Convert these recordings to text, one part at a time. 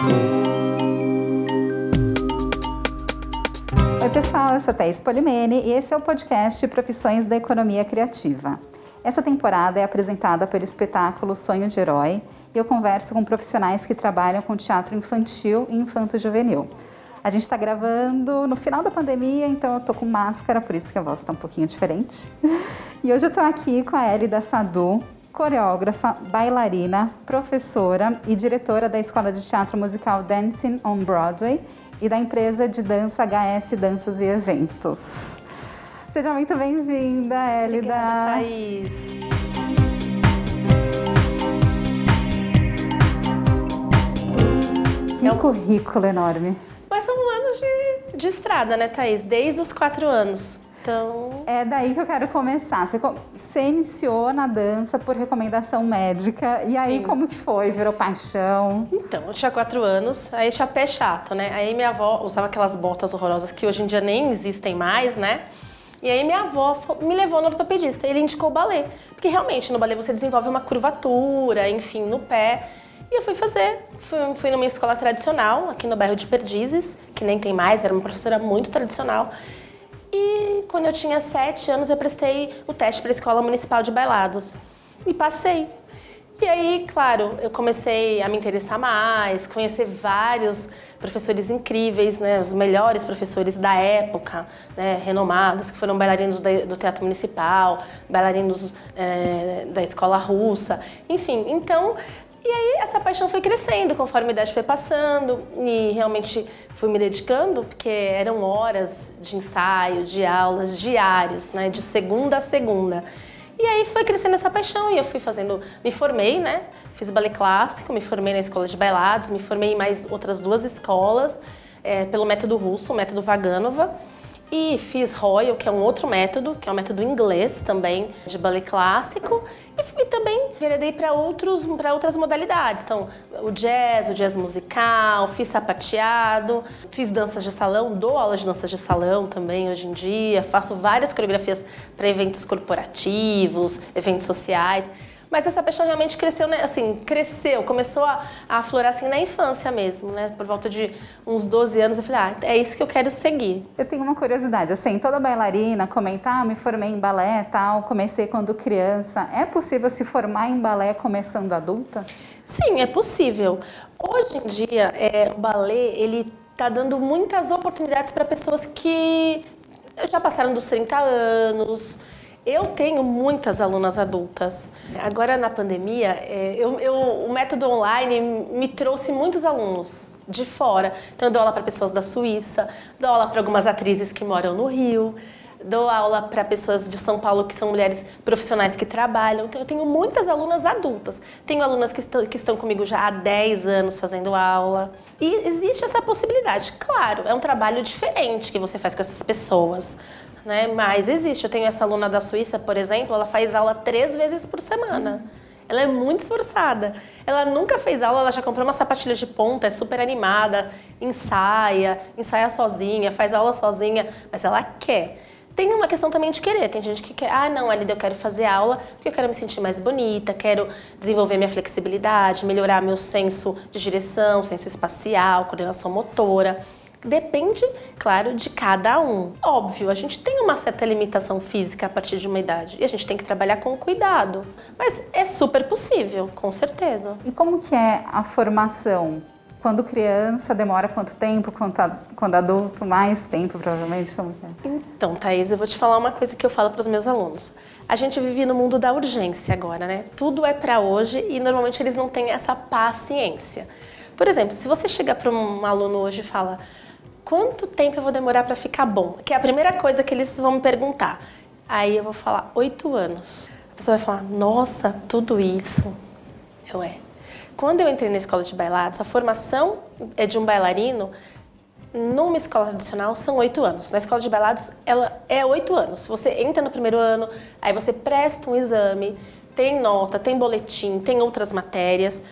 Oi, pessoal, eu sou Thais Polimene e esse é o podcast Profissões da Economia Criativa. Essa temporada é apresentada pelo espetáculo Sonho de Herói e eu converso com profissionais que trabalham com teatro infantil e infanto-juvenil. A gente está gravando no final da pandemia, então eu tô com máscara, por isso que a voz está um pouquinho diferente. E hoje eu estou aqui com a Elida Sadu, coreógrafa, bailarina, professora e diretora da Escola de Teatro Musical Dancing on Broadway e da empresa de dança HS Danças e Eventos. Seja muito bem-vinda, Elida. Obrigada, Thaís. Que é um... currículo enorme. Mas são anos de, de estrada, né, Thaís? Desde os quatro anos. Então... É daí que eu quero começar. Você, você iniciou na dança por recomendação médica. E aí, Sim. como que foi? Virou paixão? Então, eu tinha quatro anos, aí tinha pé chato, né? Aí minha avó usava aquelas botas horrorosas que hoje em dia nem existem mais, né? E aí minha avó me levou no ortopedista. Ele indicou o balé. Porque realmente, no balé você desenvolve uma curvatura, enfim, no pé. E eu fui fazer. Fui, fui numa escola tradicional, aqui no bairro de Perdizes, que nem tem mais, era uma professora muito tradicional. E quando eu tinha sete anos, eu prestei o teste para a Escola Municipal de Bailados. E passei. E aí, claro, eu comecei a me interessar mais, conhecer vários professores incríveis, né, os melhores professores da época, né, renomados, que foram bailarinos do Teatro Municipal, bailarinos é, da Escola Russa, enfim. Então, e aí essa paixão foi crescendo conforme a idade foi passando e realmente fui me dedicando, porque eram horas de ensaio, de aulas diários, né, de segunda a segunda. E aí foi crescendo essa paixão e eu fui fazendo, me formei, né? Fiz ballet clássico, me formei na escola de bailados, me formei em mais outras duas escolas é, pelo método russo, o método Vaganova. E fiz Royal, que é um outro método, que é um método inglês também, de ballet clássico. E fui também veredei para outras modalidades. Então, o jazz, o jazz musical, fiz sapateado, fiz danças de salão, dou aulas de danças de salão também hoje em dia, faço várias coreografias para eventos corporativos, eventos sociais. Mas essa paixão realmente cresceu, né? assim, cresceu, começou a, a aflorar assim na infância mesmo, né? Por volta de uns 12 anos eu falei, ah, é isso que eu quero seguir. Eu tenho uma curiosidade, assim, toda bailarina comentar, ah, me formei em balé tal, comecei quando criança. É possível se formar em balé começando adulta? Sim, é possível. Hoje em dia, é, o balé, ele está dando muitas oportunidades para pessoas que já passaram dos 30 anos, eu tenho muitas alunas adultas. Agora na pandemia, é, eu, eu, o método online me trouxe muitos alunos de fora. Então eu dou aula para pessoas da Suíça, dou aula para algumas atrizes que moram no Rio, dou aula para pessoas de São Paulo que são mulheres profissionais que trabalham. Então eu tenho muitas alunas adultas. Tenho alunas que estão, que estão comigo já há 10 anos fazendo aula. E existe essa possibilidade. Claro, é um trabalho diferente que você faz com essas pessoas né? Mas existe. Eu tenho essa aluna da Suíça, por exemplo, ela faz aula três vezes por semana. Ela é muito esforçada. Ela nunca fez aula, ela já comprou uma sapatilha de ponta, é super animada, ensaia, ensaia sozinha, faz aula sozinha, mas ela quer. Tem uma questão também de querer. Tem gente que quer, ah, não, Alida, eu quero fazer aula porque eu quero me sentir mais bonita, quero desenvolver minha flexibilidade, melhorar meu senso de direção, senso espacial, coordenação motora. Depende, claro, de cada um. Óbvio, a gente tem uma certa limitação física a partir de uma idade e a gente tem que trabalhar com cuidado. Mas é super possível, com certeza. E como que é a formação? Quando criança, demora quanto tempo? Quando, adulto, mais tempo, provavelmente? Como é? Então, Thaís, eu vou te falar uma coisa que eu falo para os meus alunos. A gente vive no mundo da urgência agora, né? Tudo é para hoje e normalmente eles não têm essa paciência. Por exemplo, se você chegar para um aluno hoje e fala quanto tempo eu vou demorar para ficar bom? Que é a primeira coisa que eles vão me perguntar. Aí eu vou falar, oito anos. A pessoa vai falar, nossa, tudo isso. Eu é. Quando eu entrei na escola de bailados, a formação é de um bailarino numa escola tradicional são oito anos. Na escola de bailados, ela é oito anos. Você entra no primeiro ano, aí você presta um exame, tem nota, tem boletim, tem outras matérias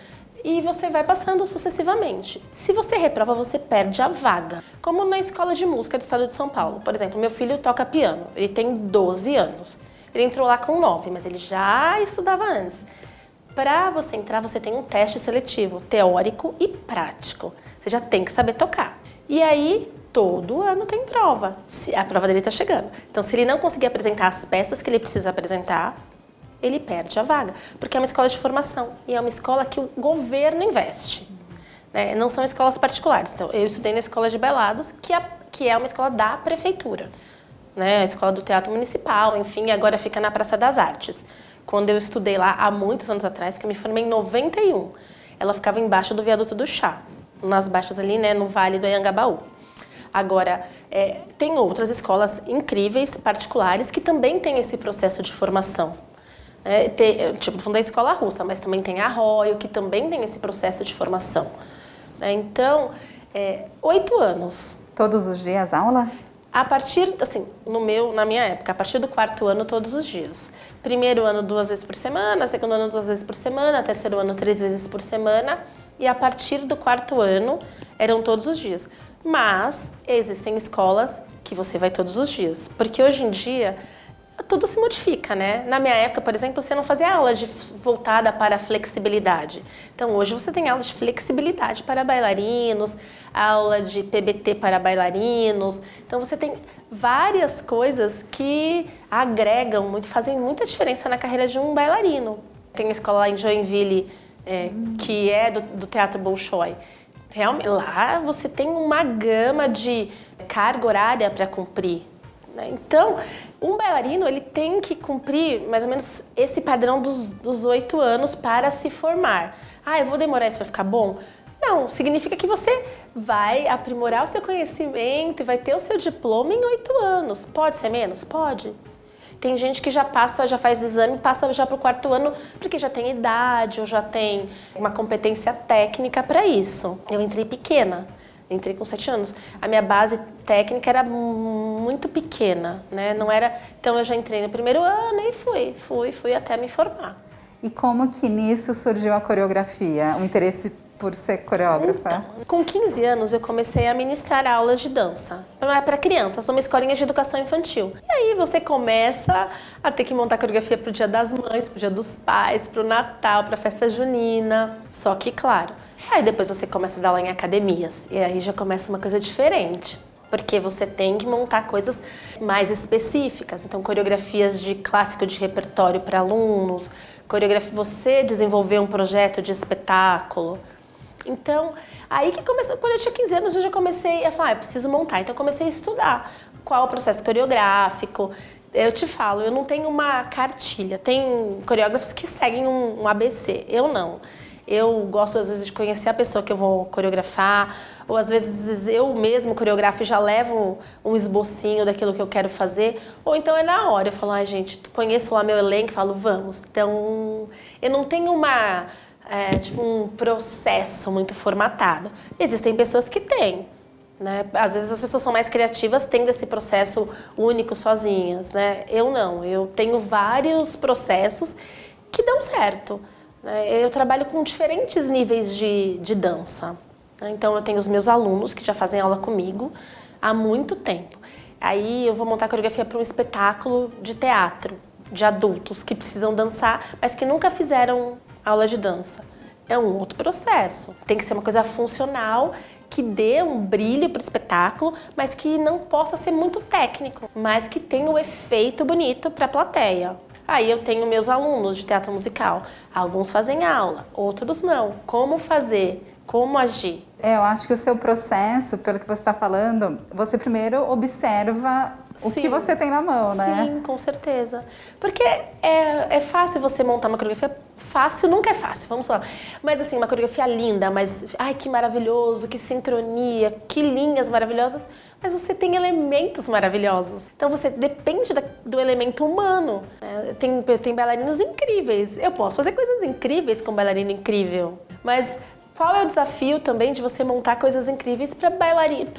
e você vai passando sucessivamente. Se você reprova, você perde a vaga. Como na escola de música do estado de São Paulo. Por exemplo, meu filho toca piano, ele tem 12 anos. Ele entrou lá com 9, mas ele já estudava antes. Para você entrar, você tem um teste seletivo, teórico e prático. Você já tem que saber tocar. E aí, todo ano tem prova. A prova dele está chegando. Então, se ele não conseguir apresentar as peças que ele precisa apresentar, ele perde a vaga. Porque é uma escola de formação e é uma escola que o governo investe. Né? Não são escolas particulares. Então, eu estudei na Escola de Belados, que é, que é uma escola da prefeitura. Né? A escola do Teatro Municipal, enfim, agora fica na Praça das Artes quando eu estudei lá há muitos anos atrás, que eu me formei em 91. Ela ficava embaixo do viaduto do chá, nas baixas ali, né, no Vale do Anhangabaú. Agora, é, tem outras escolas incríveis, particulares, que também têm esse processo de formação. É, tem, tipo, falando da escola russa, mas também tem a Arroio, que também tem esse processo de formação. É, então, é, oito anos. Todos os dias aula? A partir, assim, no meu, na minha época, a partir do quarto ano, todos os dias. Primeiro ano, duas vezes por semana, segundo ano, duas vezes por semana, terceiro ano, três vezes por semana. E a partir do quarto ano, eram todos os dias. Mas existem escolas que você vai todos os dias. Porque hoje em dia, tudo se modifica, né? Na minha época, por exemplo, você não fazia aula de voltada para flexibilidade. Então, hoje você tem aula de flexibilidade para bailarinos, aula de PBT para bailarinos. Então, você tem várias coisas que agregam muito, fazem muita diferença na carreira de um bailarino. Tem a escola lá em Joinville, é, hum. que é do, do Teatro Bolshoi. Realmente, lá você tem uma gama de carga horária para cumprir. Né? Então, um bailarino ele tem que cumprir mais ou menos esse padrão dos oito anos para se formar. Ah, eu vou demorar isso para ficar bom? Não, significa que você vai aprimorar o seu conhecimento e vai ter o seu diploma em oito anos. Pode ser menos? Pode. Tem gente que já passa, já faz exame, passa já para o quarto ano porque já tem idade ou já tem uma competência técnica para isso. Eu entrei pequena, entrei com sete anos. A minha base técnica era muito pequena, né? Não era. Então eu já entrei no primeiro ano e fui, fui, fui até me formar. E como que nisso surgiu a coreografia, o interesse por ser coreógrafa? Então, com 15 anos eu comecei a ministrar aulas de dança. Não é para criança, sou uma escolinha de educação infantil. E aí você começa a ter que montar coreografia para o Dia das Mães, para o Dia dos Pais, para o Natal, para a festa junina. Só que, claro, aí depois você começa a dar aula em academias. E aí já começa uma coisa diferente porque você tem que montar coisas mais específicas. Então, coreografias de clássico de repertório para alunos, coreografia, você desenvolver um projeto de espetáculo. Então, aí que começou, quando eu tinha 15 anos, eu já comecei a falar, ah, eu preciso montar. Então, eu comecei a estudar qual o processo coreográfico. Eu te falo, eu não tenho uma cartilha. Tem coreógrafos que seguem um, um ABC, eu não. Eu gosto, às vezes, de conhecer a pessoa que eu vou coreografar, ou às vezes eu mesmo coreografo e já levo um esbocinho daquilo que eu quero fazer, ou então é na hora. Eu falo, ai, gente, conheço lá meu elenco falo, vamos. Então, eu não tenho uma é, tipo um processo muito formatado. Existem pessoas que têm. Né? Às vezes as pessoas são mais criativas tendo esse processo único sozinhas. Né? Eu não, eu tenho vários processos que dão certo. Né? Eu trabalho com diferentes níveis de, de dança. Né? Então eu tenho os meus alunos que já fazem aula comigo há muito tempo. Aí eu vou montar coreografia para um espetáculo de teatro de adultos que precisam dançar, mas que nunca fizeram aula de dança. É um outro processo. Tem que ser uma coisa funcional que dê um brilho para o espetáculo, mas que não possa ser muito técnico, mas que tenha um efeito bonito para a plateia. Aí eu tenho meus alunos de teatro musical. Alguns fazem aula, outros não. Como fazer? Como agir? É, eu acho que o seu processo, pelo que você está falando, você primeiro observa o Sim. que você tem na mão, né? Sim, com certeza. Porque é, é fácil você montar uma coreografia. Fácil nunca é fácil, vamos lá. Mas assim, uma coreografia linda, mas ai que maravilhoso, que sincronia, que linhas maravilhosas. Mas você tem elementos maravilhosos. Então você depende da, do elemento humano. Né? Tem, tem bailarinos incríveis. Eu posso fazer coisas incríveis com um bailarino incrível. Mas qual é o desafio também de você montar coisas incríveis para bailarinos,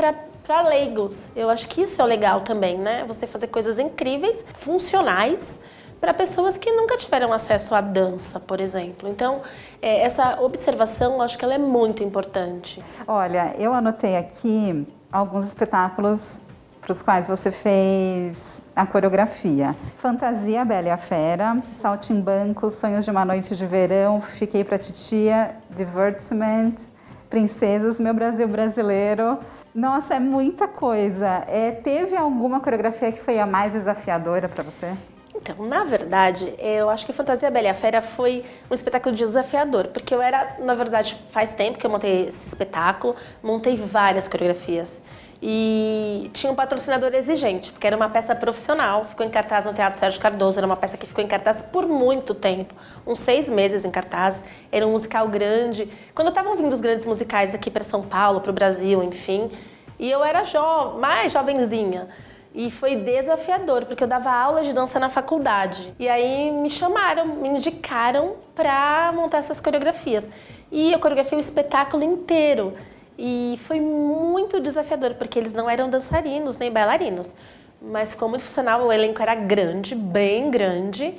para leigos? Eu acho que isso é legal também, né? Você fazer coisas incríveis, funcionais para pessoas que nunca tiveram acesso à dança, por exemplo. Então, é, essa observação, acho que ela é muito importante. Olha, eu anotei aqui alguns espetáculos para os quais você fez a coreografia. Fantasia, Bela e a Fera, Saltimbanco, Sonhos de uma Noite de Verão, Fiquei pra Titia, Divertiment, Princesas, Meu Brasil Brasileiro. Nossa, é muita coisa. É, teve alguma coreografia que foi a mais desafiadora para você? Então, na verdade, eu acho que Fantasia Bela e a Fera foi um espetáculo desafiador, porque eu era, na verdade, faz tempo que eu montei esse espetáculo, montei várias coreografias. E tinha um patrocinador exigente, porque era uma peça profissional, ficou em cartaz no Teatro Sérgio Cardoso, era uma peça que ficou em cartaz por muito tempo, uns seis meses em cartaz, era um musical grande. Quando estavam vindo os grandes musicais aqui para São Paulo, para o Brasil, enfim, e eu era jo mais jovenzinha. E foi desafiador, porque eu dava aula de dança na faculdade. E aí me chamaram, me indicaram para montar essas coreografias. E eu coreografei o espetáculo inteiro. E foi muito desafiador, porque eles não eram dançarinos nem bailarinos. Mas ficou muito funcional, o elenco era grande, bem grande,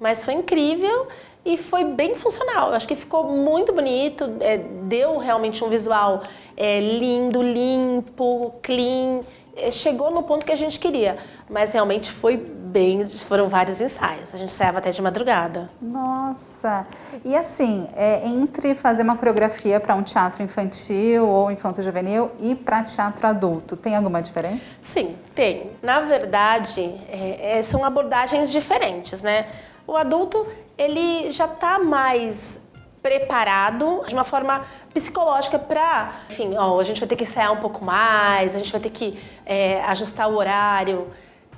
mas foi incrível e foi bem funcional. Eu acho que ficou muito bonito, é, deu realmente um visual é, lindo, limpo, clean. É, chegou no ponto que a gente queria, mas realmente foi bem. Foram vários ensaios. A gente saiu até de madrugada. Nossa! E assim, é, entre fazer uma coreografia para um teatro infantil ou infanto-juvenil e para teatro adulto, tem alguma diferença? Sim, tem. Na verdade, é, é são abordagens diferentes, né? O adulto ele já está mais preparado de uma forma psicológica para, enfim, ó, a gente vai ter que ensaiar um pouco mais, a gente vai ter que é, ajustar o horário.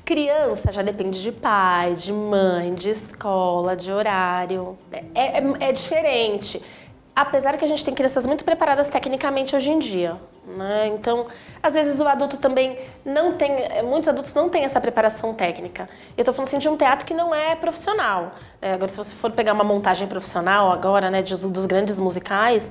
Criança já depende de pai, de mãe, de escola, de horário. É, é, é diferente apesar que a gente tem crianças muito preparadas tecnicamente hoje em dia, né? Então, às vezes o adulto também não tem, muitos adultos não têm essa preparação técnica. Eu estou falando assim de um teatro que não é profissional. É, agora, se você for pegar uma montagem profissional agora, né, dos, dos grandes musicais,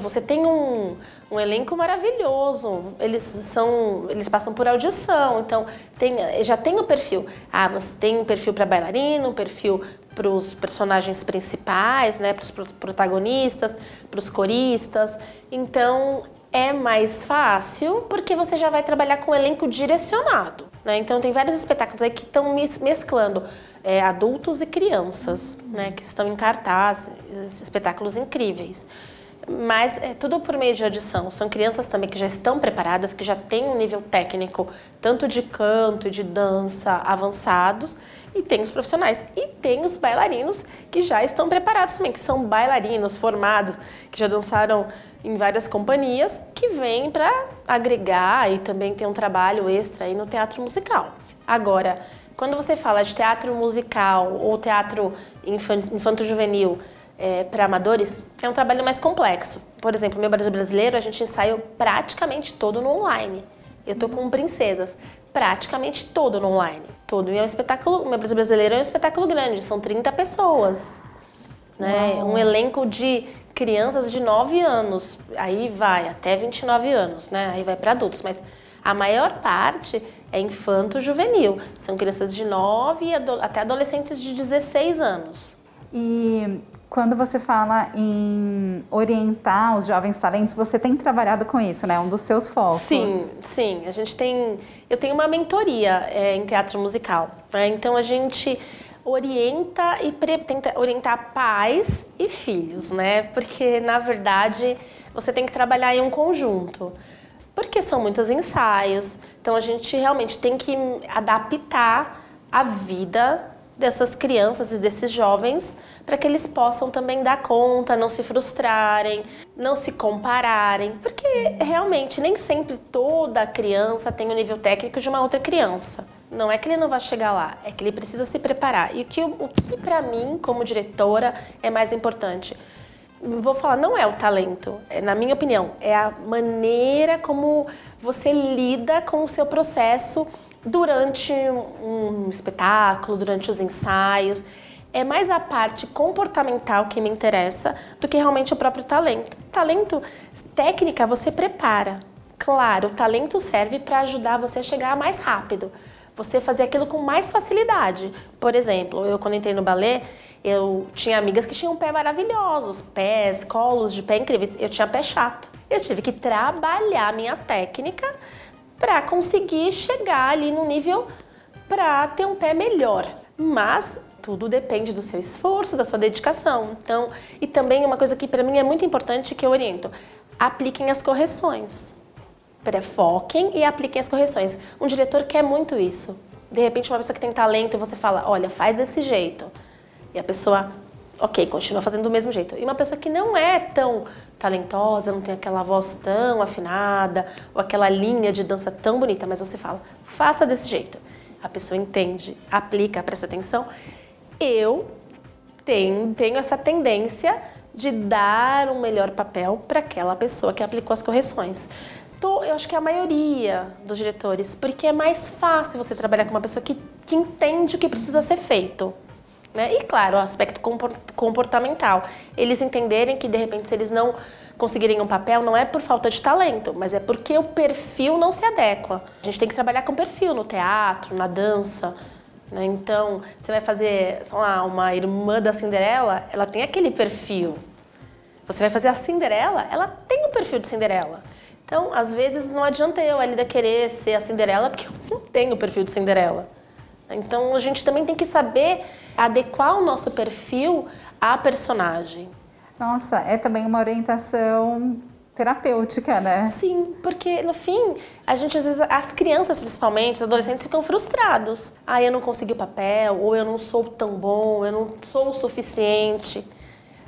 você tem um, um, elenco maravilhoso. Eles são, eles passam por audição, então tem, já tem o perfil. Ah, você tem um perfil para bailarino, um perfil para os personagens principais, né, para os protagonistas, para os coristas. Então é mais fácil porque você já vai trabalhar com o elenco direcionado. Né? Então tem vários espetáculos aí que estão mesclando é, adultos e crianças, né, que estão em cartaz, espetáculos incríveis. Mas é tudo por meio de audição. São crianças também que já estão preparadas, que já têm um nível técnico, tanto de canto e de dança avançados, e tem os profissionais. E tem os bailarinos que já estão preparados também, que são bailarinos formados, que já dançaram em várias companhias, que vêm para agregar e também ter um trabalho extra aí no teatro musical. Agora, quando você fala de teatro musical ou teatro infanto-juvenil, é, para amadores é um trabalho mais complexo. Por exemplo, meu Brasil Brasileiro, a gente ensaia praticamente todo no online. Eu tô com princesas, praticamente todo no online. Todo. E é um espetáculo, o meu Brasil Brasileiro é um espetáculo grande, são 30 pessoas. Né? Um elenco de crianças de 9 anos, aí vai até 29 anos, né? Aí vai para adultos, mas a maior parte é infanto juvenil. São crianças de 9 até adolescentes de 16 anos. E quando você fala em orientar os jovens talentos, você tem trabalhado com isso, né? Um dos seus focos. Sim, sim. A gente tem. Eu tenho uma mentoria é, em teatro musical. Né? Então a gente orienta e tenta orientar pais e filhos, né? Porque na verdade você tem que trabalhar em um conjunto. Porque são muitos ensaios, então a gente realmente tem que adaptar a vida dessas crianças e desses jovens para que eles possam também dar conta, não se frustrarem, não se compararem, porque realmente nem sempre toda criança tem o nível técnico de uma outra criança. Não é que ele não vai chegar lá, é que ele precisa se preparar. E o que, o que para mim, como diretora, é mais importante? Vou falar, não é o talento, é, na minha opinião, é a maneira como você lida com o seu processo durante um espetáculo, durante os ensaios. É mais a parte comportamental que me interessa do que realmente o próprio talento. Talento, técnica, você prepara. Claro, o talento serve para ajudar você a chegar mais rápido. Você fazer aquilo com mais facilidade. Por exemplo, eu quando entrei no balé, eu tinha amigas que tinham pé maravilhosos, pés, colos de pé incríveis. Eu tinha pé chato. Eu tive que trabalhar minha técnica para conseguir chegar ali no nível para ter um pé melhor. Mas tudo depende do seu esforço, da sua dedicação. Então, e também uma coisa que para mim é muito importante que eu oriento: apliquem as correções. Foquem e apliquem as correções. Um diretor quer muito isso. De repente, uma pessoa que tem talento e você fala: olha, faz desse jeito. E a pessoa, ok, continua fazendo do mesmo jeito. E uma pessoa que não é tão talentosa, não tem aquela voz tão afinada, ou aquela linha de dança tão bonita, mas você fala: faça desse jeito. A pessoa entende, aplica, presta atenção eu tenho, tenho essa tendência de dar um melhor papel para aquela pessoa que aplicou as correções. Tô, eu acho que é a maioria dos diretores, porque é mais fácil você trabalhar com uma pessoa que, que entende o que precisa ser feito. Né? E claro, o aspecto comportamental. Eles entenderem que de repente se eles não conseguirem um papel não é por falta de talento, mas é porque o perfil não se adequa. A gente tem que trabalhar com perfil no teatro, na dança, né? Então, você vai fazer, sei lá, uma irmã da Cinderela, ela tem aquele perfil. Você vai fazer a Cinderela, ela tem o perfil de Cinderela. Então, às vezes, não adianta eu ali querer ser a Cinderela, porque eu não tenho o perfil de Cinderela. Então, a gente também tem que saber adequar o nosso perfil à personagem. Nossa, é também uma orientação terapêutica, né? Sim, porque no fim, a gente às vezes, as crianças principalmente, os adolescentes ficam frustrados. Ah, eu não consegui o papel, ou eu não sou tão bom, eu não sou o suficiente.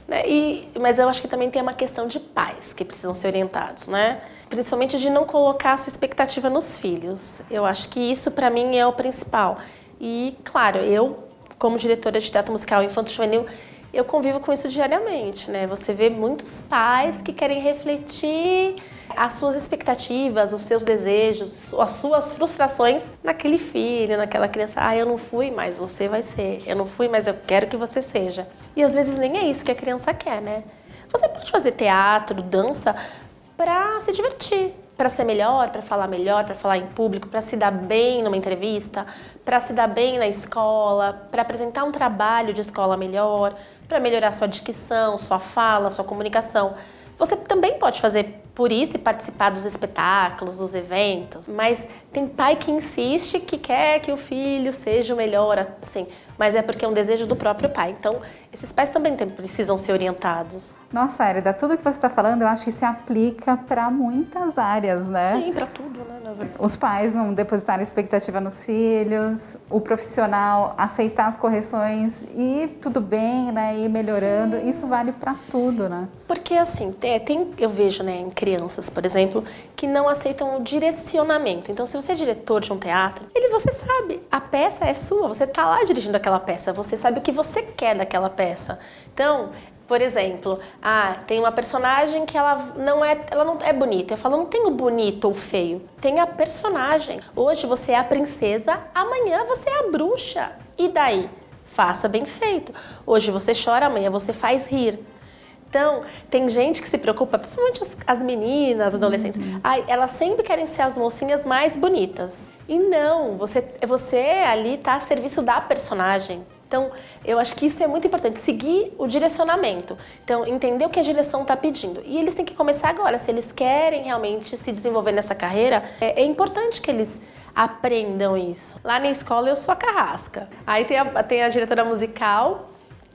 Né? E, mas eu acho que também tem uma questão de pais que precisam ser orientados, né? Principalmente de não colocar a sua expectativa nos filhos. Eu acho que isso para mim é o principal. E, claro, eu, como diretora de teatro musical infanto-juvenil, eu convivo com isso diariamente, né? Você vê muitos pais que querem refletir as suas expectativas, os seus desejos, as suas frustrações naquele filho, naquela criança. Ah, eu não fui, mas você vai ser. Eu não fui, mas eu quero que você seja. E às vezes nem é isso que a criança quer, né? Você pode fazer teatro, dança para se divertir, para ser melhor, para falar melhor, para falar em público, para se dar bem numa entrevista, para se dar bem na escola, para apresentar um trabalho de escola melhor, para melhorar sua dicção, sua fala, sua comunicação. Você também pode fazer por isso e participar dos espetáculos, dos eventos, mas tem pai que insiste que quer que o filho seja o melhor, assim, mas é porque é um desejo do próprio pai. Então, esses pais também precisam ser orientados. Nossa, Érida, tudo que você está falando, eu acho que se aplica para muitas áreas, né? Sim, para tudo, né? Os pais não depositarem expectativa nos filhos, o profissional aceitar as correções e tudo bem, né? Ir melhorando. Sim. Isso vale para tudo, né? Porque assim, tem, tem, eu vejo, né, em crianças, por exemplo, que não aceitam o direcionamento. Então, se você é diretor de um teatro, ele você sabe, a peça é sua, você está lá dirigindo aquela peça, você sabe o que você quer daquela peça. Então, por exemplo, ah, tem uma personagem que ela não é, ela não é bonita. Eu falo, não tem o bonito ou feio, tem a personagem. Hoje você é a princesa, amanhã você é a bruxa. E daí? Faça bem feito. Hoje você chora, amanhã você faz rir. Então, tem gente que se preocupa, principalmente as, as meninas, adolescentes, uhum. ai, elas sempre querem ser as mocinhas mais bonitas. E não, você, você ali está a serviço da personagem. Então, eu acho que isso é muito importante, seguir o direcionamento. Então, entender o que a direção está pedindo. E eles têm que começar agora. Se eles querem realmente se desenvolver nessa carreira, é, é importante que eles aprendam isso. Lá na escola eu sou a carrasca. Aí tem a, tem a diretora musical,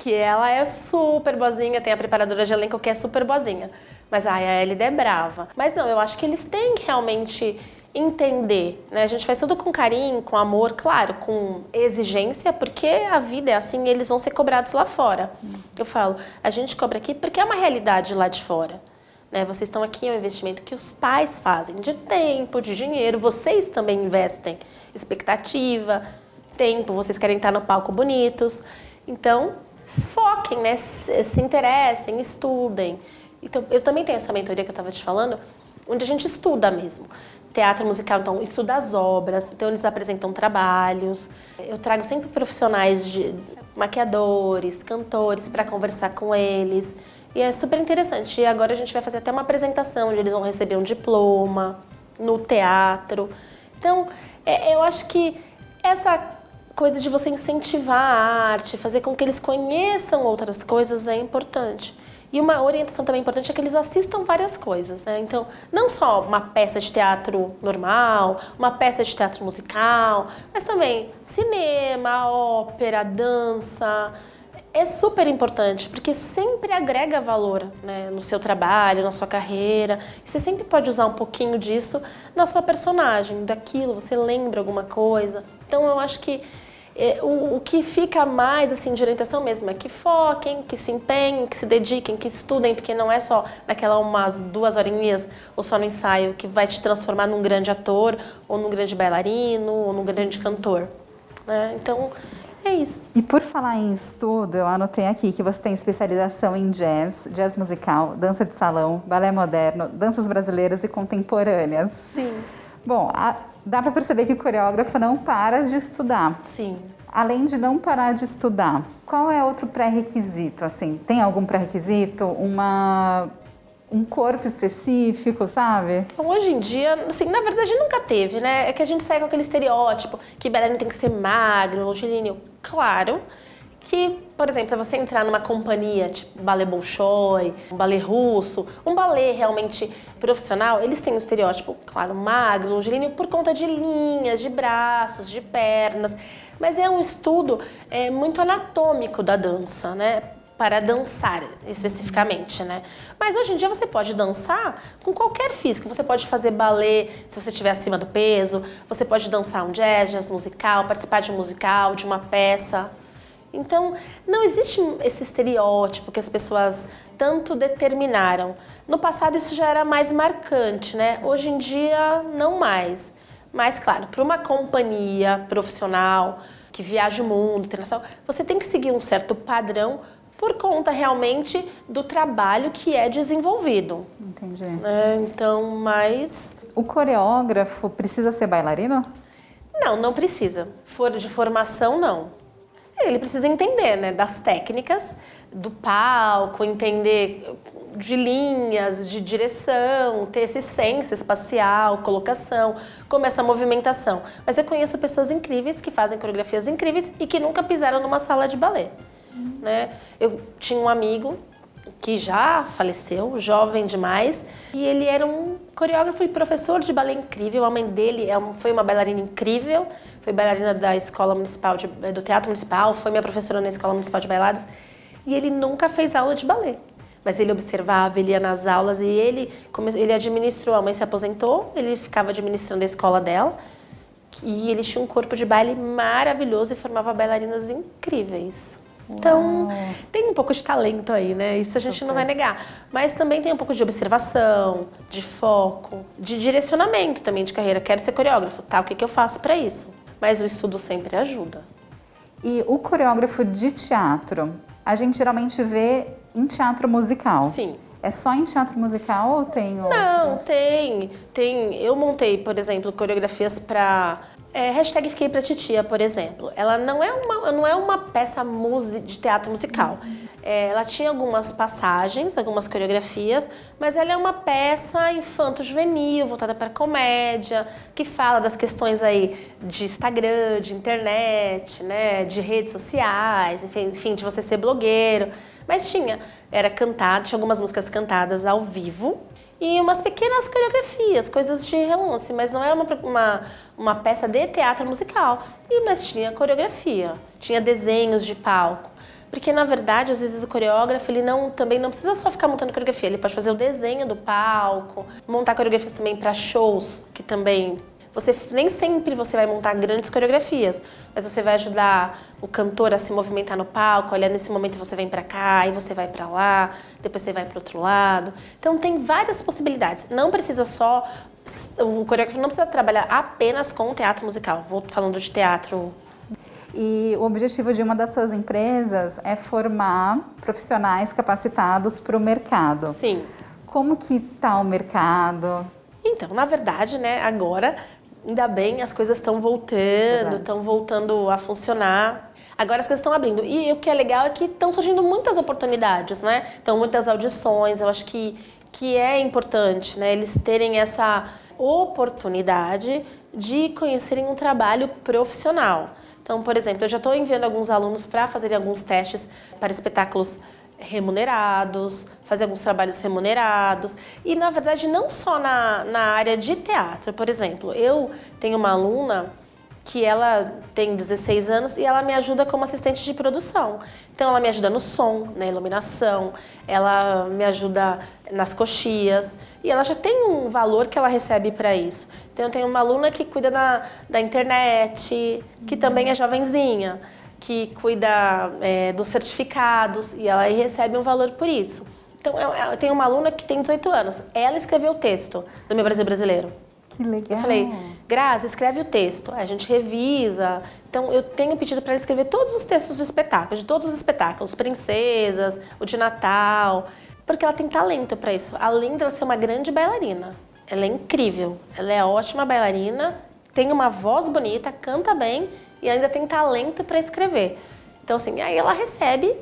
que ela é super boazinha, tem a preparadora de elenco que é super boazinha. Mas ai, a Elida é brava. Mas não, eu acho que eles têm que realmente entender, né? A gente faz tudo com carinho, com amor, claro, com exigência, porque a vida é assim, eles vão ser cobrados lá fora. Eu falo, a gente cobra aqui porque é uma realidade lá de fora. Né? Vocês estão aqui, é um investimento que os pais fazem de tempo, de dinheiro, vocês também investem expectativa, tempo, vocês querem estar no palco bonitos. Então, foquem, né? se, se interessem, estudem. Então, eu também tenho essa mentoria que eu estava te falando, onde a gente estuda mesmo teatro musical, então estuda as obras, então eles apresentam trabalhos. Eu trago sempre profissionais de maquiadores, cantores para conversar com eles. E é super interessante. E agora a gente vai fazer até uma apresentação onde eles vão receber um diploma no teatro. Então, é, eu acho que essa coisa de você incentivar a arte, fazer com que eles conheçam outras coisas é importante. E uma orientação também importante é que eles assistam várias coisas. Né? Então, não só uma peça de teatro normal, uma peça de teatro musical, mas também cinema, ópera, dança. É super importante, porque sempre agrega valor né, no seu trabalho, na sua carreira. Você sempre pode usar um pouquinho disso na sua personagem, daquilo, você lembra alguma coisa. Então, eu acho que o, o, que fica mais assim de orientação mesmo é que foquem, que se empenhem, que se dediquem, que estudem, porque não é só naquela umas duas horinhas ou só no ensaio que vai te transformar num grande ator, ou num grande bailarino, ou num grande cantor. Né? Então, é isso. E por falar em estudo, eu anotei aqui que você tem especialização em jazz, jazz musical, dança de salão, balé moderno, danças brasileiras e contemporâneas. Sim. Bom, a, dá para perceber que o coreógrafo não para de estudar. Sim. Além de não parar de estudar, qual é outro pré-requisito? Assim, tem algum pré-requisito? Uma um corpo específico, sabe? Hoje em dia, assim, na verdade nunca teve, né? É que a gente sai com aquele estereótipo que bailarino tem que ser magro, longilíneo. Claro que, por exemplo, você entrar numa companhia tipo balé Bolshoi, um balé russo, um balé realmente profissional, eles têm um estereótipo, claro, magro, longilíneo, por conta de linhas, de braços, de pernas, mas é um estudo é, muito anatômico da dança, né? para dançar especificamente, né? Mas hoje em dia você pode dançar com qualquer físico. Você pode fazer balé se você estiver acima do peso. Você pode dançar um jazz, jazz musical, participar de um musical, de uma peça. Então, não existe esse estereótipo que as pessoas tanto determinaram. No passado isso já era mais marcante, né? Hoje em dia não mais. Mas claro, para uma companhia profissional que viaja o mundo, internacional, você tem que seguir um certo padrão por conta realmente do trabalho que é desenvolvido. Entendi. É, então, mas. O coreógrafo precisa ser bailarino? Não, não precisa. For de formação, não. Ele precisa entender, né, das técnicas do palco, entender de linhas, de direção, ter esse senso espacial, colocação, como essa movimentação. Mas eu conheço pessoas incríveis que fazem coreografias incríveis e que nunca pisaram numa sala de balé. Né? Eu tinha um amigo que já faleceu, jovem demais, e ele era um coreógrafo e professor de balé incrível. A mãe dele é foi uma bailarina incrível, foi bailarina da escola municipal de, do teatro municipal, foi minha professora na escola municipal de bailados, e ele nunca fez aula de balé. Mas ele observava, ele ia nas aulas e ele, ele administrou. A mãe se aposentou, ele ficava administrando a escola dela. E ele tinha um corpo de baile maravilhoso e formava bailarinas incríveis. Então, Uau. tem um pouco de talento aí, né? Isso a gente Super. não vai negar. Mas também tem um pouco de observação, de foco, de direcionamento também de carreira. Quero ser coreógrafo, tá? O que, que eu faço para isso? Mas o estudo sempre ajuda. E o coreógrafo de teatro, a gente geralmente vê em teatro musical. Sim. É só em teatro musical ou tem outros? Não, tem. Tem. Eu montei, por exemplo, coreografias para é, hashtag Fiquei pra Titia, por exemplo, ela não é uma, não é uma peça de teatro musical. É, ela tinha algumas passagens, algumas coreografias, mas ela é uma peça infanto-juvenil, voltada para comédia, que fala das questões aí de Instagram, de internet, né, de redes sociais, enfim, enfim de você ser blogueiro. Mas tinha, era cantado, tinha algumas músicas cantadas ao vivo, e umas pequenas coreografias, coisas de relance, mas não é uma, uma, uma peça de teatro musical. E, mas tinha coreografia, tinha desenhos de palco. Porque, na verdade, às vezes o coreógrafo ele não, também não precisa só ficar montando coreografia, ele pode fazer o desenho do palco, montar coreografias também para shows, que também você nem sempre você vai montar grandes coreografias, mas você vai ajudar o cantor a se movimentar no palco. Olha, nesse momento você vem para cá e você vai para lá, depois você vai para outro lado. Então tem várias possibilidades. Não precisa só o coreógrafo não precisa trabalhar apenas com teatro musical. Vou falando de teatro e o objetivo de uma das suas empresas é formar profissionais capacitados para o mercado. Sim. Como que está o mercado? Então, na verdade, né, agora ainda bem, as coisas estão voltando, estão voltando a funcionar. Agora as coisas estão abrindo. E o que é legal é que estão surgindo muitas oportunidades, né? Então, muitas audições. Eu acho que, que é importante, né? Eles terem essa oportunidade de conhecerem um trabalho profissional. Então, por exemplo, eu já estou enviando alguns alunos para fazerem alguns testes para espetáculos remunerados, fazer alguns trabalhos remunerados. E, na verdade, não só na, na área de teatro. Por exemplo, eu tenho uma aluna que ela tem 16 anos e ela me ajuda como assistente de produção. Então ela me ajuda no som, na iluminação, ela me ajuda nas coxias e ela já tem um valor que ela recebe para isso. Então eu tenho uma aluna que cuida da, da internet, que também é jovenzinha, que cuida é, dos certificados e ela recebe um valor por isso. Então eu, eu tenho uma aluna que tem 18 anos, ela escreveu o texto do Meu Brasil Brasileiro. Que legal. Eu falei, Grazi, escreve o texto. A gente revisa. Então, eu tenho pedido para ela escrever todos os textos do espetáculo, de todos os espetáculos, Princesas, o de Natal, porque ela tem talento para isso. Além dela ser uma grande bailarina. Ela é incrível. Ela é ótima bailarina, tem uma voz bonita, canta bem e ainda tem talento para escrever. Então, assim, aí ela recebe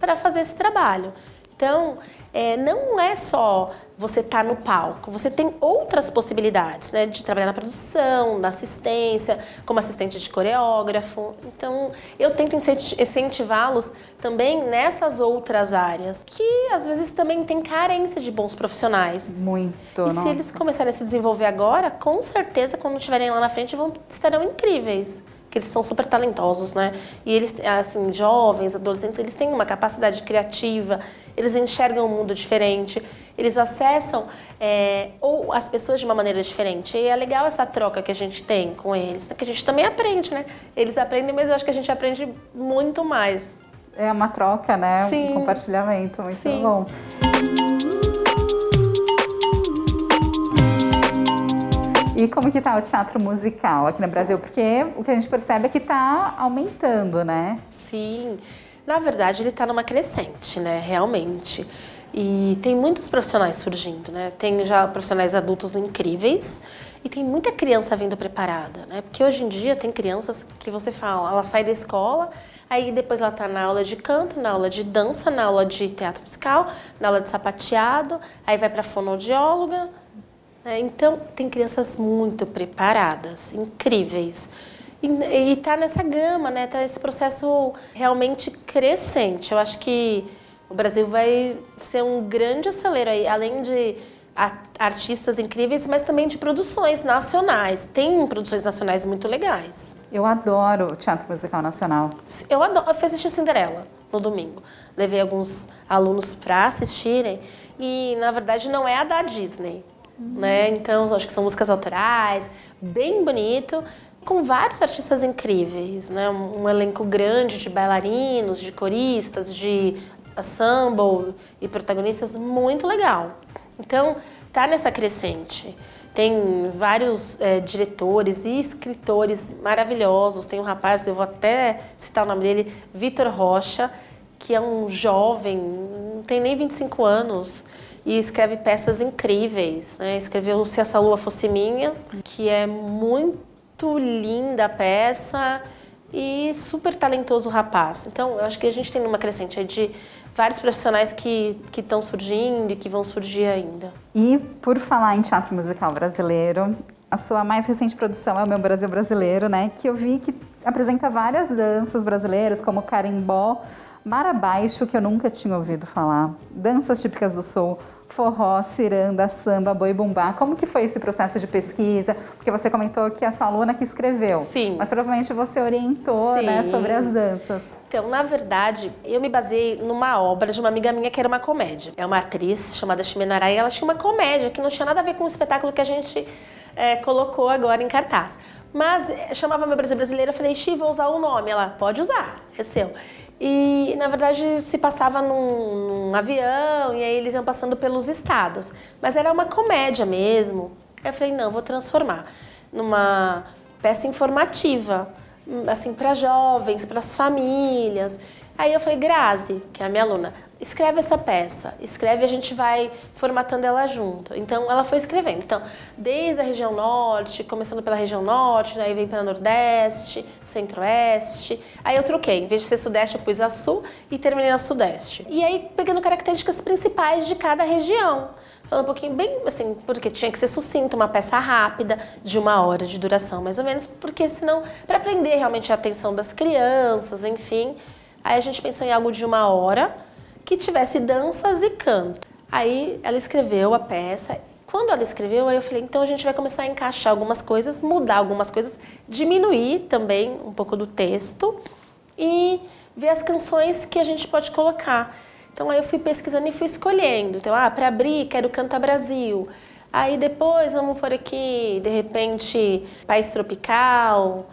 para fazer esse trabalho. Então, é, não é só você estar tá no palco, você tem outras possibilidades, né, de trabalhar na produção, na assistência, como assistente de coreógrafo. Então, eu tento incentivá-los também nessas outras áreas, que às vezes também tem carência de bons profissionais. Muito. E nossa. se eles começarem a se desenvolver agora, com certeza, quando estiverem lá na frente, vão, estarão incríveis que eles são super talentosos, né? E eles, assim, jovens, adolescentes, eles têm uma capacidade criativa, eles enxergam o um mundo diferente, eles acessam é, ou as pessoas de uma maneira diferente. E é legal essa troca que a gente tem com eles, que a gente também aprende, né? Eles aprendem, mas eu acho que a gente aprende muito mais. É uma troca, né? Sim. Um compartilhamento, muito Sim. bom. E como que tá o teatro musical aqui no Brasil? Porque o que a gente percebe é que está aumentando, né? Sim. Na verdade, ele está numa crescente, né? Realmente. E tem muitos profissionais surgindo, né? Tem já profissionais adultos incríveis e tem muita criança vindo preparada, né? Porque hoje em dia tem crianças que você fala, ela sai da escola, aí depois ela está na aula de canto, na aula de dança, na aula de teatro musical, na aula de sapateado, aí vai para fonoaudióloga, é, então, tem crianças muito preparadas, incríveis. E está nessa gama, né? Tá esse processo realmente crescente. Eu acho que o Brasil vai ser um grande acelero aí, além de artistas incríveis, mas também de produções nacionais. Tem produções nacionais muito legais. Eu adoro o teatro musical nacional. Eu adoro. Eu fui assistir Cinderela no domingo. Levei alguns alunos para assistirem e, na verdade, não é a da Disney né? Então, acho que são músicas autorais, bem bonito, com vários artistas incríveis, né? Um, um elenco grande de bailarinos, de coristas, de ensemble e protagonistas muito legal. Então, tá nessa crescente. Tem vários é, diretores e escritores maravilhosos. Tem um rapaz, eu vou até citar o nome dele, Vitor Rocha, que é um jovem, não tem nem 25 anos, e escreve peças incríveis. Né? Escreveu Se Essa Lua Fosse Minha, que é muito linda a peça e super talentoso rapaz. Então, eu acho que a gente tem uma crescente de vários profissionais que estão surgindo e que vão surgir ainda. E por falar em teatro musical brasileiro, a sua mais recente produção é o Meu Brasil Brasileiro, né? Que eu vi que apresenta várias danças brasileiras, como carimbó, marabaixo, que eu nunca tinha ouvido falar, danças típicas do sul, forró, ciranda, samba, boi bumbá. Como que foi esse processo de pesquisa? Porque você comentou que a sua aluna que escreveu. Sim. Mas provavelmente você orientou, né, sobre as danças. Então, na verdade, eu me baseei numa obra de uma amiga minha que era uma comédia. É uma atriz chamada Chimenará e ela tinha uma comédia que não tinha nada a ver com o espetáculo que a gente é, colocou agora em cartaz. Mas é, chamava Meu Brasil Brasileiro, eu falei, Xi, vou usar o nome. Ela, pode usar, é seu. E, na verdade, se passava num, num, avião e aí eles iam passando pelos estados. Mas era uma comédia mesmo. Aí eu falei, não, vou transformar numa peça informativa, assim, para jovens, para as famílias. Aí eu falei, Grazi, que é a minha aluna, escreve essa peça, escreve a gente vai formatando ela junto. Então ela foi escrevendo. Então, desde a região norte, começando pela região norte, aí vem para nordeste, centro-oeste. Aí eu troquei, em vez de ser sudeste, eu pus a sul e terminei na sudeste. E aí pegando características principais de cada região. Falando um pouquinho bem assim, porque tinha que ser sucinto, uma peça rápida, de uma hora de duração mais ou menos, porque senão, para prender realmente a atenção das crianças, enfim. Aí a gente pensou em algo de uma hora, que tivesse danças e canto. Aí ela escreveu a peça. Quando ela escreveu, aí eu falei, então a gente vai começar a encaixar algumas coisas, mudar algumas coisas, diminuir também um pouco do texto e ver as canções que a gente pode colocar. Então aí eu fui pesquisando e fui escolhendo. Então, ah, para abrir, quero Canta Brasil. Aí depois vamos por aqui, de repente, País Tropical.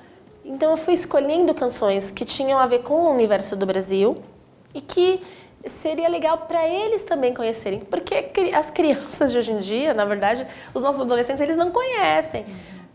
Então eu fui escolhendo canções que tinham a ver com o universo do Brasil e que seria legal para eles também conhecerem, porque as crianças de hoje em dia, na verdade, os nossos adolescentes, eles não conhecem.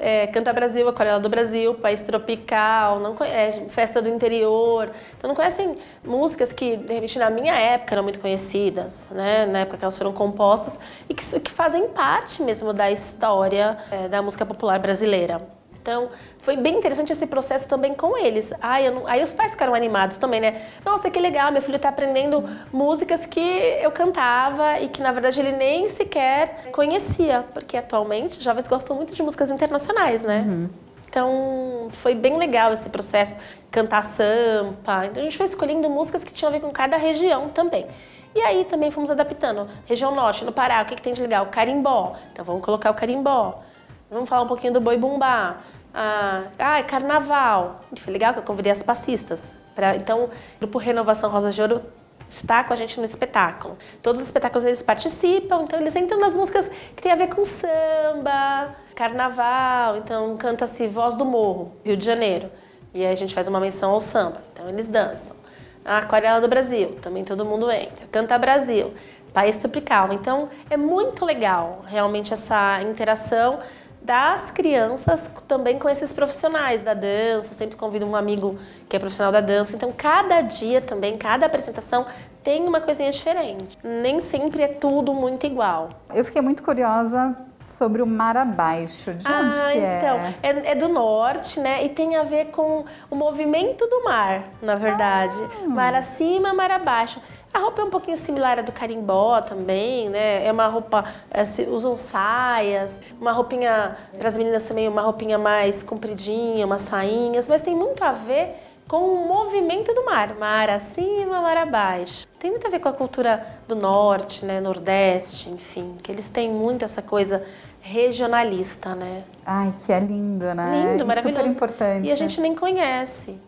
É, Canta Brasil, Aquarela do Brasil, País Tropical, não conhece, Festa do Interior. Então não conhecem músicas que, de repente, na minha época eram muito conhecidas, né? na época que elas foram compostas, e que, que fazem parte mesmo da história é, da música popular brasileira. Então, foi bem interessante esse processo também com eles. Ai, não... Aí os pais ficaram animados também, né? Nossa, que legal, meu filho está aprendendo músicas que eu cantava e que, na verdade, ele nem sequer conhecia. Porque, atualmente, jovens gostam muito de músicas internacionais, né? Uhum. Então, foi bem legal esse processo. Cantar sampa. Então, a gente foi escolhendo músicas que tinham a ver com cada região também. E aí também fomos adaptando. Região Norte, no Pará, o que, que tem de legal? Carimbó. Então, vamos colocar o carimbó. Vamos falar um pouquinho do boi bumbá. Ah, ah, é carnaval. Foi legal que eu convidei as passistas. Pra, então, o Grupo Renovação Rosa de Ouro está com a gente no espetáculo. Todos os espetáculos eles participam, então eles entram nas músicas que tem a ver com samba, carnaval, então canta-se Voz do Morro, Rio de Janeiro. E aí a gente faz uma menção ao samba. Então eles dançam. A Aquarela do Brasil, também todo mundo entra. Canta Brasil, País Tropical. Então é muito legal realmente essa interação das crianças também com esses profissionais da dança. Eu sempre convido um amigo que é profissional da dança. Então, cada dia também, cada apresentação tem uma coisinha diferente. Nem sempre é tudo muito igual. Eu fiquei muito curiosa sobre o mar abaixo. De onde ah, que é? Então, é, é do norte, né? E tem a ver com o movimento do mar, na verdade. Ah. Mar acima, mar abaixo. A roupa é um pouquinho similar à do carimbó também, né? É uma roupa, é, usam saias, uma roupinha, para as meninas também, uma roupinha mais compridinha, umas sainhas, mas tem muito a ver com o movimento do mar, mar acima, mar abaixo. Tem muito a ver com a cultura do norte, né, nordeste, enfim, que eles têm muito essa coisa regionalista, né? Ai, que é lindo, né? Lindo, maravilhoso. Super importante. E a gente nem conhece.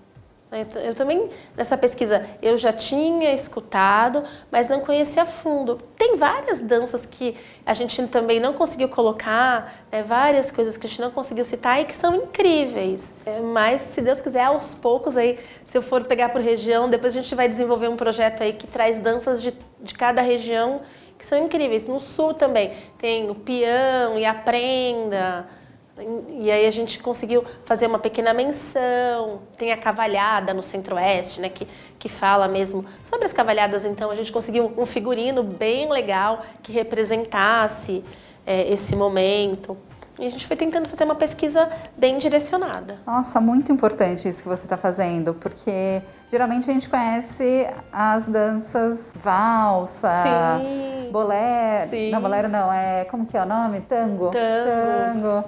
Né? Então, eu também, nessa pesquisa, eu já tinha escutado, mas não conhecia a fundo. Tem várias danças que a gente também não conseguiu colocar, né? várias coisas que a gente não conseguiu citar e que são incríveis. É, mas, se Deus quiser, aos poucos, aí, se eu for pegar por região, depois a gente vai desenvolver um projeto aí que traz danças de, de cada região que são incríveis. No sul também tem o peão e a prenda. E aí a gente conseguiu fazer uma pequena menção. Tem a cavalhada no centro-oeste, né, que, que fala mesmo sobre as cavalhadas. Então a gente conseguiu um figurino bem legal que representasse é, esse momento. E a gente foi tentando fazer uma pesquisa bem direcionada. Nossa, muito importante isso que você está fazendo, porque geralmente a gente conhece as danças valsa, Sim. bolero. Sim. Não, bolero não, é. Como que é o nome? Tango. Tango. Tango.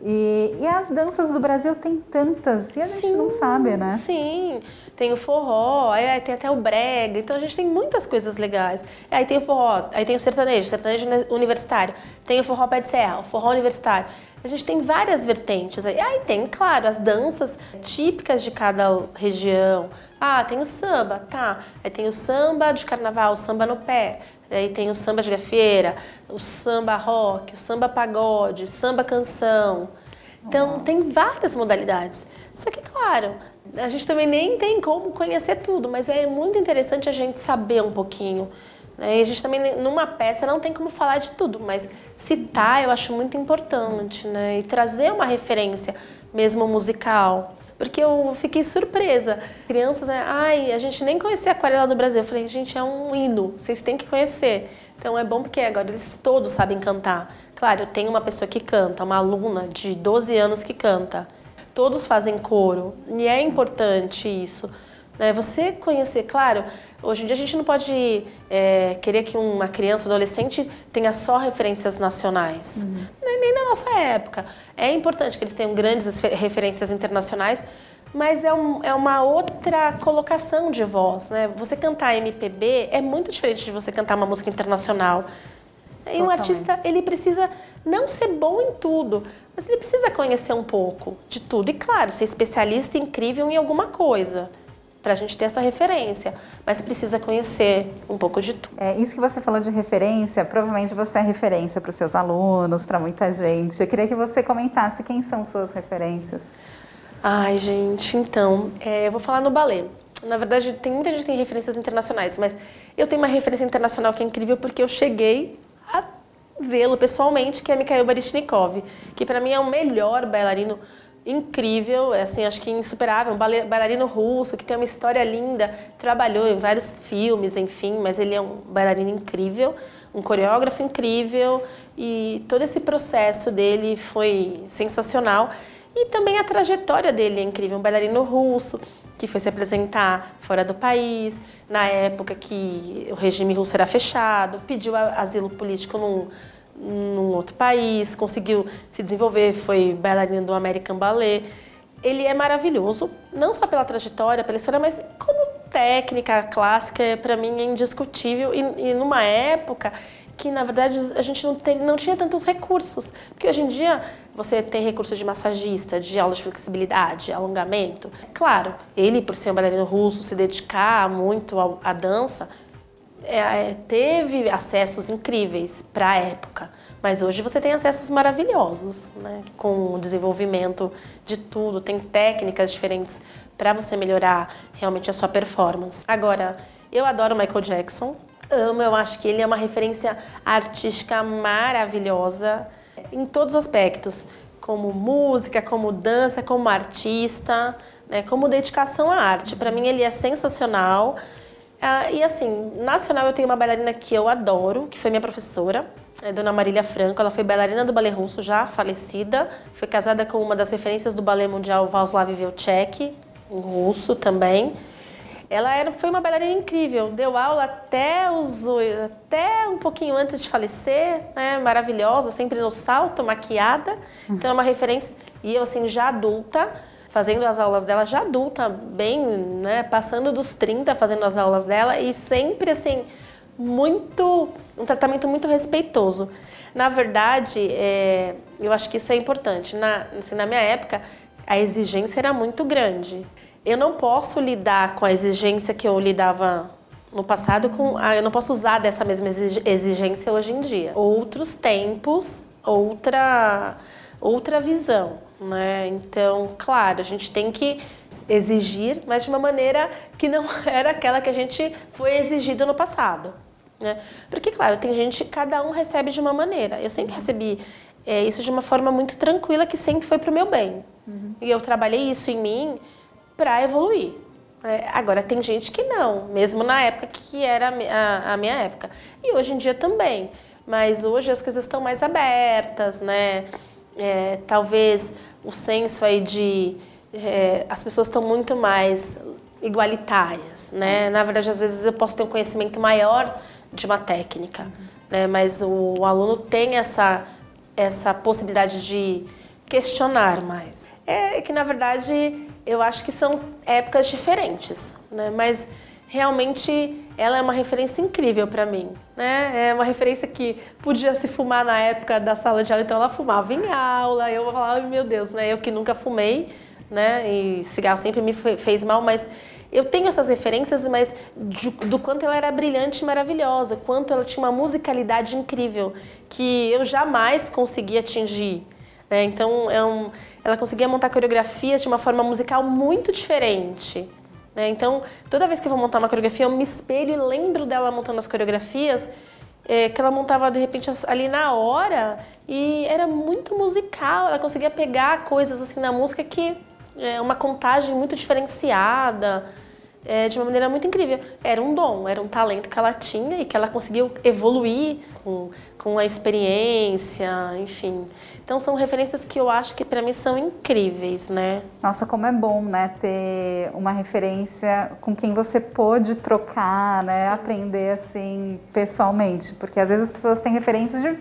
E, e, as danças do Brasil tem tantas e a gente sim, não sabe, né? Sim, tem o forró, aí tem até o brega, então a gente tem muitas coisas legais. Aí tem o forró, aí tem o sertanejo, sertanejo universitário, tem o forró pé de serra, o forró universitário. A gente tem várias vertentes. Aí, aí tem, claro, as danças típicas de cada região. Ah, tem o samba, tá. Aí tem o samba de carnaval, o samba no pé. Aí tem o samba de gafieira, o samba rock, o samba pagode, samba canção. Então, tem várias modalidades. Só que, claro, a gente também nem tem como conhecer tudo, mas é muito interessante a gente saber um pouquinho. Né? E a gente também, numa peça, não tem como falar de tudo, mas citar eu acho muito importante, né? E trazer uma referência, mesmo musical porque eu fiquei surpresa. Crianças, né? Ai, a gente nem conhecia a Aquarela do Brasil. Eu falei, gente, é um hino, vocês têm que conhecer. Então é bom porque agora eles todos sabem cantar. Claro, eu tenho uma pessoa que canta, uma aluna de 12 anos que canta. Todos fazem coro e é importante isso. Né? Você conhecer, claro, hoje em dia a gente não pode é, querer que uma criança, adolescente tenha só referências nacionais. Uhum. Nem, nem na nossa época. É importante que eles tenham grandes referências internacionais, mas é, um, é uma outra colocação de voz, né? Você cantar MPB é muito diferente de você cantar uma música internacional. E um artista, ele precisa não ser bom em tudo, mas ele precisa conhecer um pouco de tudo. E claro, ser especialista incrível em alguma coisa para a gente ter essa referência, mas precisa conhecer um pouco de tudo. É, isso que você falou de referência, provavelmente você é referência para os seus alunos, para muita gente. Eu queria que você comentasse quem são suas referências. Ai, gente, então, é, eu vou falar no balé. Na verdade, tem muita gente que tem referências internacionais, mas eu tenho uma referência internacional que é incrível porque eu cheguei a vê-lo pessoalmente, que é Mikhail Baryshnikov, que para mim é o melhor bailarino incrível, é assim, acho que insuperável, um bailarino russo que tem uma história linda, trabalhou em vários filmes, enfim, mas ele é um bailarino incrível, um coreógrafo incrível e todo esse processo dele foi sensacional. E também a trajetória dele é incrível, um bailarino russo que foi se apresentar fora do país, na época que o regime russo era fechado, pediu asilo político num num outro país, conseguiu se desenvolver, foi bailarina do American Ballet. Ele é maravilhoso, não só pela trajetória, pela história, mas como técnica clássica, para mim é indiscutível. E, e, numa época que, na verdade, a gente não, tem, não tinha tantos recursos. Porque hoje em dia você tem recurso de massagista, de aula de flexibilidade, alongamento. Claro, ele, por ser um bailarino russo, se dedicar muito à dança, é, é, teve acessos incríveis para a época, mas hoje você tem acessos maravilhosos, né? com o desenvolvimento de tudo, tem técnicas diferentes para você melhorar realmente a sua performance. Agora, eu adoro Michael Jackson, amo, eu acho que ele é uma referência artística maravilhosa em todos os aspectos, como música, como dança, como artista, né? como dedicação à arte. Para mim, ele é sensacional. Ah, e assim, nacional eu tenho uma bailarina que eu adoro, que foi minha professora, é Dona Marília Franco. Ela foi bailarina do balé russo, já falecida. Foi casada com uma das referências do balé mundial, Václav Vilcek, um russo também. Ela era, foi uma bailarina incrível, deu aula até os até um pouquinho antes de falecer, né? Maravilhosa, sempre no salto, maquiada. Então é uma referência. E eu assim já adulta, fazendo as aulas dela já adulta, bem, né, passando dos 30 fazendo as aulas dela e sempre assim, muito, um tratamento muito respeitoso. Na verdade, é, eu acho que isso é importante. Na, assim, na minha época, a exigência era muito grande. Eu não posso lidar com a exigência que eu lidava no passado com, eu não posso usar dessa mesma exigência hoje em dia. Outros tempos, outra outra visão né? Então, claro, a gente tem que exigir, mas de uma maneira que não era aquela que a gente foi exigido no passado, né? Porque, claro, tem gente, cada um recebe de uma maneira. Eu sempre recebi é, isso de uma forma muito tranquila, que sempre foi para o meu bem. Uhum. E eu trabalhei isso em mim para evoluir. É, agora, tem gente que não, mesmo na época que era a, a minha época. E hoje em dia também. Mas hoje as coisas estão mais abertas, né? É, talvez o senso aí de é, as pessoas estão muito mais igualitárias, né? Na verdade, às vezes eu posso ter um conhecimento maior de uma técnica, né? Mas o, o aluno tem essa essa possibilidade de questionar mais. É que na verdade eu acho que são épocas diferentes, né? Mas realmente ela é uma referência incrível para mim, né? É uma referência que podia se fumar na época da sala de aula, então ela fumava em aula. Eu falava, meu Deus, né? Eu que nunca fumei, né? E cigarro sempre me fez mal, mas eu tenho essas referências, mas de, do quanto ela era brilhante e maravilhosa, quanto ela tinha uma musicalidade incrível que eu jamais consegui atingir. Né? Então, é um, ela conseguia montar coreografias de uma forma musical muito diferente. Né? Então, toda vez que eu vou montar uma coreografia, eu me espelho e lembro dela montando as coreografias é, que ela montava de repente ali na hora e era muito musical. Ela conseguia pegar coisas assim na música que é uma contagem muito diferenciada, é, de uma maneira muito incrível. Era um dom, era um talento que ela tinha e que ela conseguiu evoluir com, com a experiência, enfim. Então são referências que eu acho que para mim são incríveis, né? Nossa, como é bom, né, ter uma referência com quem você pôde trocar, né, Sim. aprender assim pessoalmente, porque às vezes as pessoas têm referências de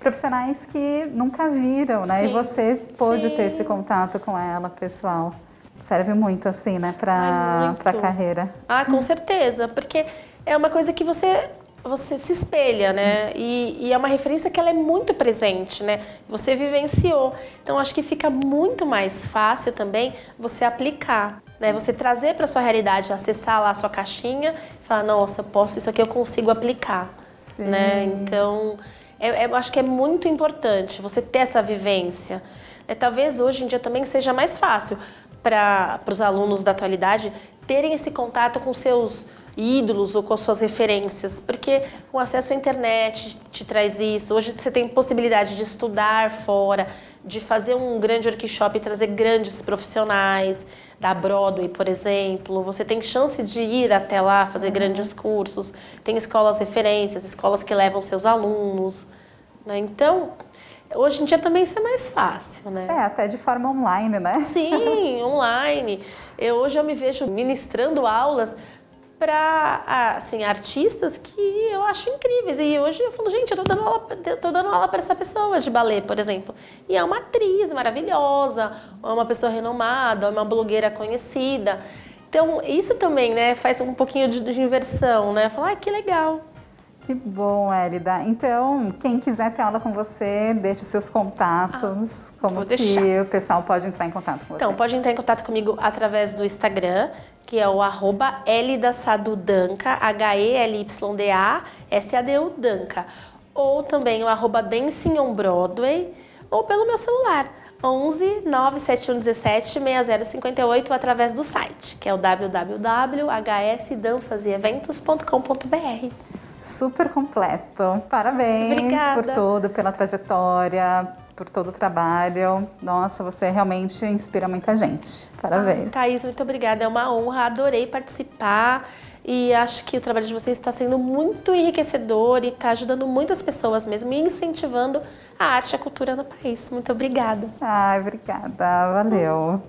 profissionais que nunca viram, né? Sim. E você pôde Sim. ter esse contato com ela, pessoal. Serve muito, assim, né, para a carreira. Ah, com certeza, porque é uma coisa que você você se espelha, né? E, e, é uma referência que ela é muito presente, né? Você vivenciou. Então acho que fica muito mais fácil também você aplicar, né? Você trazer para sua realidade, acessar lá a sua caixinha, falar, nossa, posso isso aqui eu consigo aplicar, Sim. né? Então é, é, eu acho que é muito importante você ter essa vivência. É, talvez hoje em dia também seja mais fácil para os alunos da atualidade terem esse contato com seus ídolos ou com suas referências, porque o acesso à internet te traz isso. Hoje você tem possibilidade de estudar fora, de fazer um grande workshop e trazer grandes profissionais da Broadway, por exemplo. Você tem chance de ir até lá fazer grandes cursos. Tem escolas referências, escolas que levam seus alunos. Né? Então, Hoje em dia também isso é mais fácil, né? É, até de forma online, né? Sim, online. Eu, hoje eu me vejo ministrando aulas para assim, artistas que eu acho incríveis. E hoje eu falo, gente, eu tô dando aula, tô dando aula para essa pessoa de balé, por exemplo. E é uma atriz maravilhosa, é uma pessoa renomada, é uma blogueira conhecida. Então, isso também, né, faz um pouquinho de, de inversão, né? Falar, ah, que legal. Que bom, Elida. Então, quem quiser ter aula com você, deixe seus contatos. Ah, como que deixar. o pessoal pode entrar em contato com você? Então, pode entrar em contato comigo através do Instagram, que é o arroba Danca, H-E-L-Y-D-A, S-A-D-U Danca. Ou também o arroba Dancing on Broadway, ou pelo meu celular, 11 97117 6058 através do site, que é o www.hsdançaseeventos.com.br. Super completo. Parabéns Obrigada. por tudo, pela trajetória, por todo o trabalho. Nossa, você realmente inspira muita gente. Parabéns. Ah, Thaís, muito obrigada. É uma honra, adorei participar. E acho que o trabalho de vocês está sendo muito enriquecedor e está ajudando muitas pessoas mesmo e incentivando a arte e a cultura no país. Muito obrigada. Ai, obrigada. Valeu.